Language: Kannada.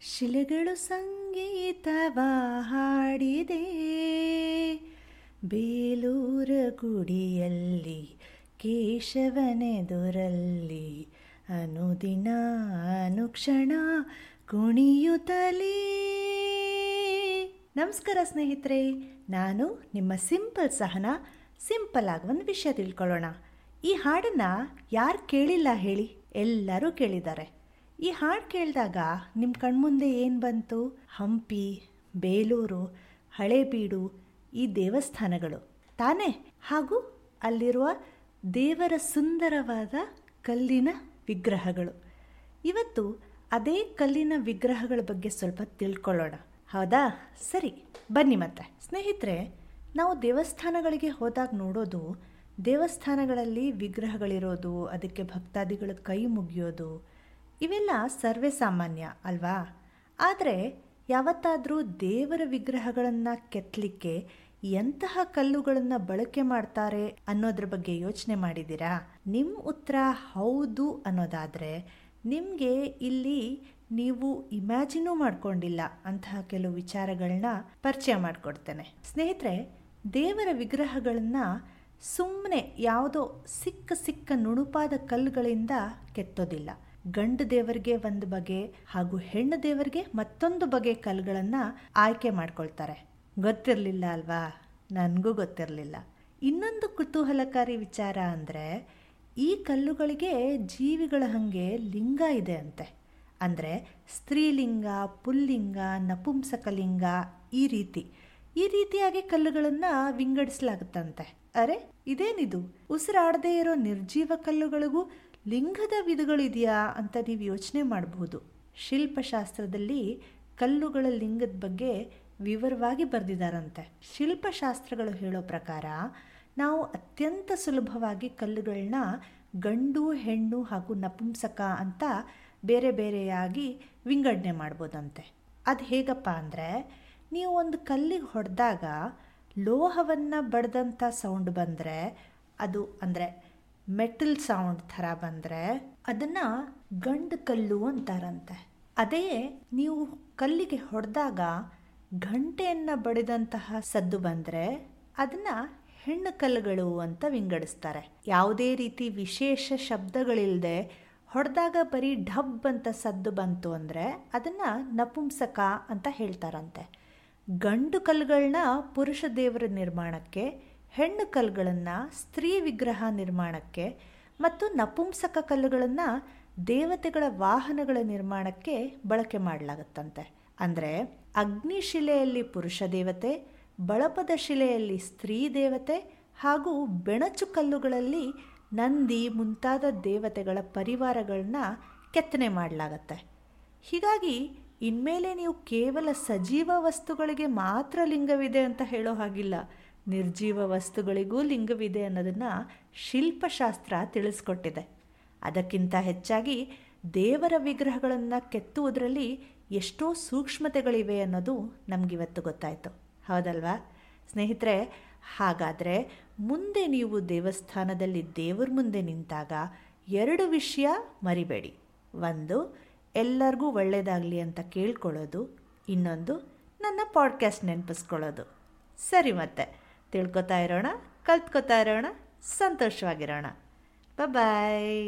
ಶಿಲೆಗಳು ಸಂಗೀತವ ಹಾಡಿದೆ ಬೇಲೂರ ಗುಡಿಯಲ್ಲಿ ಕೇಶವನೆದುರಲ್ಲಿ ಅನುದಿನ ಅನುಕ್ಷಣ ಕುಣಿಯುತ್ತಲೇ. ನಮಸ್ಕಾರ ಸ್ನೇಹಿತರೆ, ನಾನು ನಿಮ್ಮ ಸಿಂಪಲ್ ಸಹನ, ಸಿಂಪಲ್ ಆಗಿ ಒಂದು ವಿಷಯ ತಿಳ್ಕೊಳ್ಳೋಣ. ಈ ಹಾಡನ್ನು ಯಾರು ಕೇಳಿಲ್ಲ ಹೇಳಿ ಎಲ್ಲರೂ ಕೇಳಿದ್ದಾರೆ. ಈ ಹಾಡು ಕೇಳಿದಾಗ ನಿಮ್ಮ ಕಣ್ಮುಂದೆ ಏನು ಬಂತು? ಹಂಪಿ, ಬೇಲೂರು, ಹಳೇಬೀಡು, ಈ ದೇವಸ್ಥಾನಗಳು. ತಾನೇ? ಹಾಗೂ ಅಲ್ಲಿರುವ ದೇವರ ಸುಂದರವಾದ ಕಲ್ಲಿನ ವಿಗ್ರಹಗಳು. ಇವತ್ತು ಅದೇ ಕಲ್ಲಿನ ವಿಗ್ರಹಗಳ ಬಗ್ಗೆ ಸ್ವಲ್ಪ ತಿಳ್ಕೊಳ್ಳೋಣ. ಹೌದಾ? ಸರಿ, ಬನ್ನಿ ಮತ್ತೆ. ಸ್ನೇಹಿತರೆ, ನಾವು ದೇವಸ್ಥಾನಗಳಿಗೆ ಹೋದಾಗ ನೋಡೋದು, ದೇವಸ್ಥಾನಗಳಲ್ಲಿ ವಿಗ್ರಹಗಳಿರೋದು, ಅದಕ್ಕೆ ಭಕ್ತಾದಿಗಳು ಕೈ ಮುಗಿಯೋದು ಇವೆಲ್ಲ ಸರ್ವೇ ಸಾಮಾನ್ಯ, ಅಲ್ವಾ? ಆದರೆ ಯಾವತ್ತಾದರೂ ದೇವರ ವಿಗ್ರಹಗಳನ್ನು ಕೆತ್ತಲಿಕ್ಕೆ ಎಂತಹ ಕಲ್ಲುಗಳನ್ನು ಬಳಕೆ ಮಾಡ್ತಾರೆ ಅನ್ನೋದ್ರ ಬಗ್ಗೆ ಯೋಚನೆ ಮಾಡಿದ್ದೀರಾ? ನಿಮ್ಮ ಉತ್ತರ ಹೌದು ಅನ್ನೋದಾದರೆ ನಿಮಗೆ ಇಲ್ಲಿ ನೀವು ಇಮ್ಯಾಜಿನೂ ಮಾಡ್ಕೊಂಡಿಲ್ಲ ಅಂತಹ ಕೆಲವು ವಿಚಾರಗಳನ್ನ ಪರಿಚಯ ಮಾಡಿಕೊಡ್ತೇನೆ. ಸ್ನೇಹಿತರೆ, ದೇವರ ವಿಗ್ರಹಗಳನ್ನು ಸುಮ್ಮನೆ ಯಾವುದೋ ಸಿಕ್ಕ ಸಿಕ್ಕ ನುಣುಪಾದ ಕಲ್ಲುಗಳಿಂದ ಕೆತ್ತೋದಿಲ್ಲ. ಗಂಡು ದೇವರಿಗೆ ಒಂದು ಬಗೆ ಹಾಗೂ ಹೆಣ್ಣು ದೇವರಿಗೆ ಮತ್ತೊಂದು ಬಗೆ ಕಲ್ಲುಗಳನ್ನು ಆಯ್ಕೆ ಮಾಡ್ಕೊಳ್ತಾರೆ. ಗೊತ್ತಿರಲಿಲ್ಲ ಅಲ್ವಾ? ನನಗೂ ಗೊತ್ತಿರಲಿಲ್ಲ. ಇನ್ನೊಂದು ಕುತೂಹಲಕಾರಿ ವಿಚಾರ ಅಂದರೆ, ಈ ಕಲ್ಲುಗಳಿಗೆ ಜೀವಿಗಳ ಹಾಗೆ ಲಿಂಗ ಇದೆ ಅಂತೆ. ಅಂದರೆ ಸ್ತ್ರೀಲಿಂಗ, ಪುಲ್ಲಿಂಗ, ನಪುಂಸಕಲಿಂಗ ಈ ರೀತಿ. ಈ ರೀತಿಯಾಗಿ ಕಲ್ಲುಗಳನ್ನು ವಿಂಗಡಿಸಲಾಗುತ್ತಂತೆ. ಅರೆ, ಇದೇನಿದು? ಉಸಿರಾಡದೇ ಇರೋ ನಿರ್ಜೀವ ಕಲ್ಲುಗಳಿಗೂ ಲಿಂಗದ ವಿಧಗಳಿದೆಯಾ ಅಂತ ನೀವು ಯೋಚನೆ ಮಾಡಬಹುದು ಶಿಲ್ಪಶಾಸ್ತ್ರದಲ್ಲಿ ಕಲ್ಲುಗಳ ಲಿಂಗದ ಬಗ್ಗೆ ವಿವರವಾಗಿ ಬರೆದಿದ್ದಾರಂತೆ ಶಿಲ್ಪಶಾಸ್ತ್ರಗಳು ಹೇಳೋ ಪ್ರಕಾರ ನಾವು ಅತ್ಯಂತ ಸುಲಭವಾಗಿ ಕಲ್ಲುಗಳನ್ನ ಗಂಡು, ಹೆಣ್ಣು ಹಾಗೂ ನಪುಂಸಕ ಅಂತ ಬೇರೆ ಬೇರೆಯಾಗಿ ವಿಂಗಡಣೆ ಮಾಡ್ಬೋದಂತೆ. ಅದು ಹೇಗಪ್ಪ ಅಂದರೆ ನೀವು ಒಂದು ಕಲ್ಲಿಗೆ ಹೊಡೆದಾಗ ಲೋಹವನ್ನು ಬಡ್ದಂಥ ಸೌಂಡ್ ಬಂದರೆ ಅದು ಅಂದರೆ ಮೆಟಲ್ ಸೌಂಡ್ ಥರ ಬಂದರೆ ಅದನ್ನು ಗಂಡು ಕಲ್ಲು ಅಂತಾರಂತೆ. ಅದೇ ನೀವು ಕಲ್ಲಿಗೆ ಹೊಡೆದಾಗ ಗಂಟೆಯನ್ನು ಬಡಿದಂತಹ ಸದ್ದು ಬಂದರೆ ಅದನ್ನು ಹೆಣ್ಣು ಕಲ್ಲುಗಳು ಅಂತ ವಿಂಗಡಿಸ್ತಾರೆ. ಯಾವುದೇ ರೀತಿ ವಿಶೇಷ ಶಬ್ದಗಳಿಲ್ಲದೆ ಹೊಡೆದಾಗ ಬರೀ ಢಬ್ ಅಂತ ಸದ್ದು ಬಂತು ಅಂದರೆ ಅದನ್ನು ನಪುಂಸಕ ಅಂತ ಹೇಳ್ತಾರಂತೆ. ಗಂಡು ಕಲ್ಲುಗಳನ್ನ ಪುರುಷ ದೇವರ ನಿರ್ಮಾಣಕ್ಕೆ ಹೆಣ್ಣು ಕಲ್ಲುಗಳನ್ನು ಸ್ತ್ರೀ ವಿಗ್ರಹ ನಿರ್ಮಾಣಕ್ಕೆ ಮತ್ತು ನಪುಂಸಕ ಕಲ್ಲುಗಳನ್ನು ದೇವತೆಗಳ ವಾಹನಗಳ ನಿರ್ಮಾಣಕ್ಕೆ ಬಳಕೆ ಮಾಡಲಾಗುತ್ತಂತೆ. ಅಂದರೆ ಅಗ್ನಿಶಿಲೆಯಲ್ಲಿ ಪುರುಷ ದೇವತೆ, ಬಳಪದ ಶಿಲೆಯಲ್ಲಿ ಸ್ತ್ರೀ ದೇವತೆ ಹಾಗೂ ಬೆಣಚು ಕಲ್ಲುಗಳಲ್ಲಿ ನಂದಿ ಮುಂತಾದ ದೇವತೆಗಳ ಪರಿವಾರಗಳನ್ನ ಕೆತ್ತನೆ ಮಾಡಲಾಗತ್ತೆ. ಹೀಗಾಗಿ ಇನ್ಮೇಲೆ ನೀವು ಕೇವಲ ಸಜೀವ ವಸ್ತುಗಳಿಗೆ ಮಾತ್ರ ಲಿಂಗವಿದೆ ಅಂತ ಹೇಳೋ ಹಾಗಿಲ್ಲ. ನಿರ್ಜೀವ ವಸ್ತುಗಳಿಗೂ ಲಿಂಗವಿದೆ ಅನ್ನೋದನ್ನು ಶಿಲ್ಪಶಾಸ್ತ್ರ ತಿಳಿಸ್ಕೊಟ್ಟಿದೆ. ಅದಕ್ಕಿಂತ ಹೆಚ್ಚಾಗಿ ದೇವರ ವಿಗ್ರಹಗಳನ್ನು ಕೆತ್ತುವುದರಲ್ಲಿ ಎಷ್ಟೋ ಸೂಕ್ಷ್ಮತೆಗಳಿವೆ ಅನ್ನೋದು ನಮಗಿವತ್ತು ಗೊತ್ತಾಯಿತು. ಹೌದಲ್ವಾ? ಸ್ನೇಹಿತರೆ, ಹಾಗಾದರೆ ಮುಂದೆ ನೀವು ದೇವಸ್ಥಾನದಲ್ಲಿ ದೇವರ ಮುಂದೆ ನಿಂತಾಗ ಎರಡು ವಿಷಯ ಮರಿಬೇಡಿ. ಒಂದು, ಎಲ್ಲರಿಗೂ ಒಳ್ಳೆಯದಾಗಲಿ ಅಂತ ಕೇಳ್ಕೊಳ್ಳೋದು. ಇನ್ನೊಂದು, ನನ್ನ ಪಾಡ್ಕಾಸ್ಟ್ ನೆನಪಿಸ್ಕೊಳ್ಳೋದು. ಸರಿ ಮತ್ತೆ. ತಿಳ್ಕೊತಾ ಇರೋಣ ಕಲ್ತ್ಕೊತಾ ಇರೋಣ ಸಂತೋಷವಾಗಿರೋಣ. ಬಾಯ್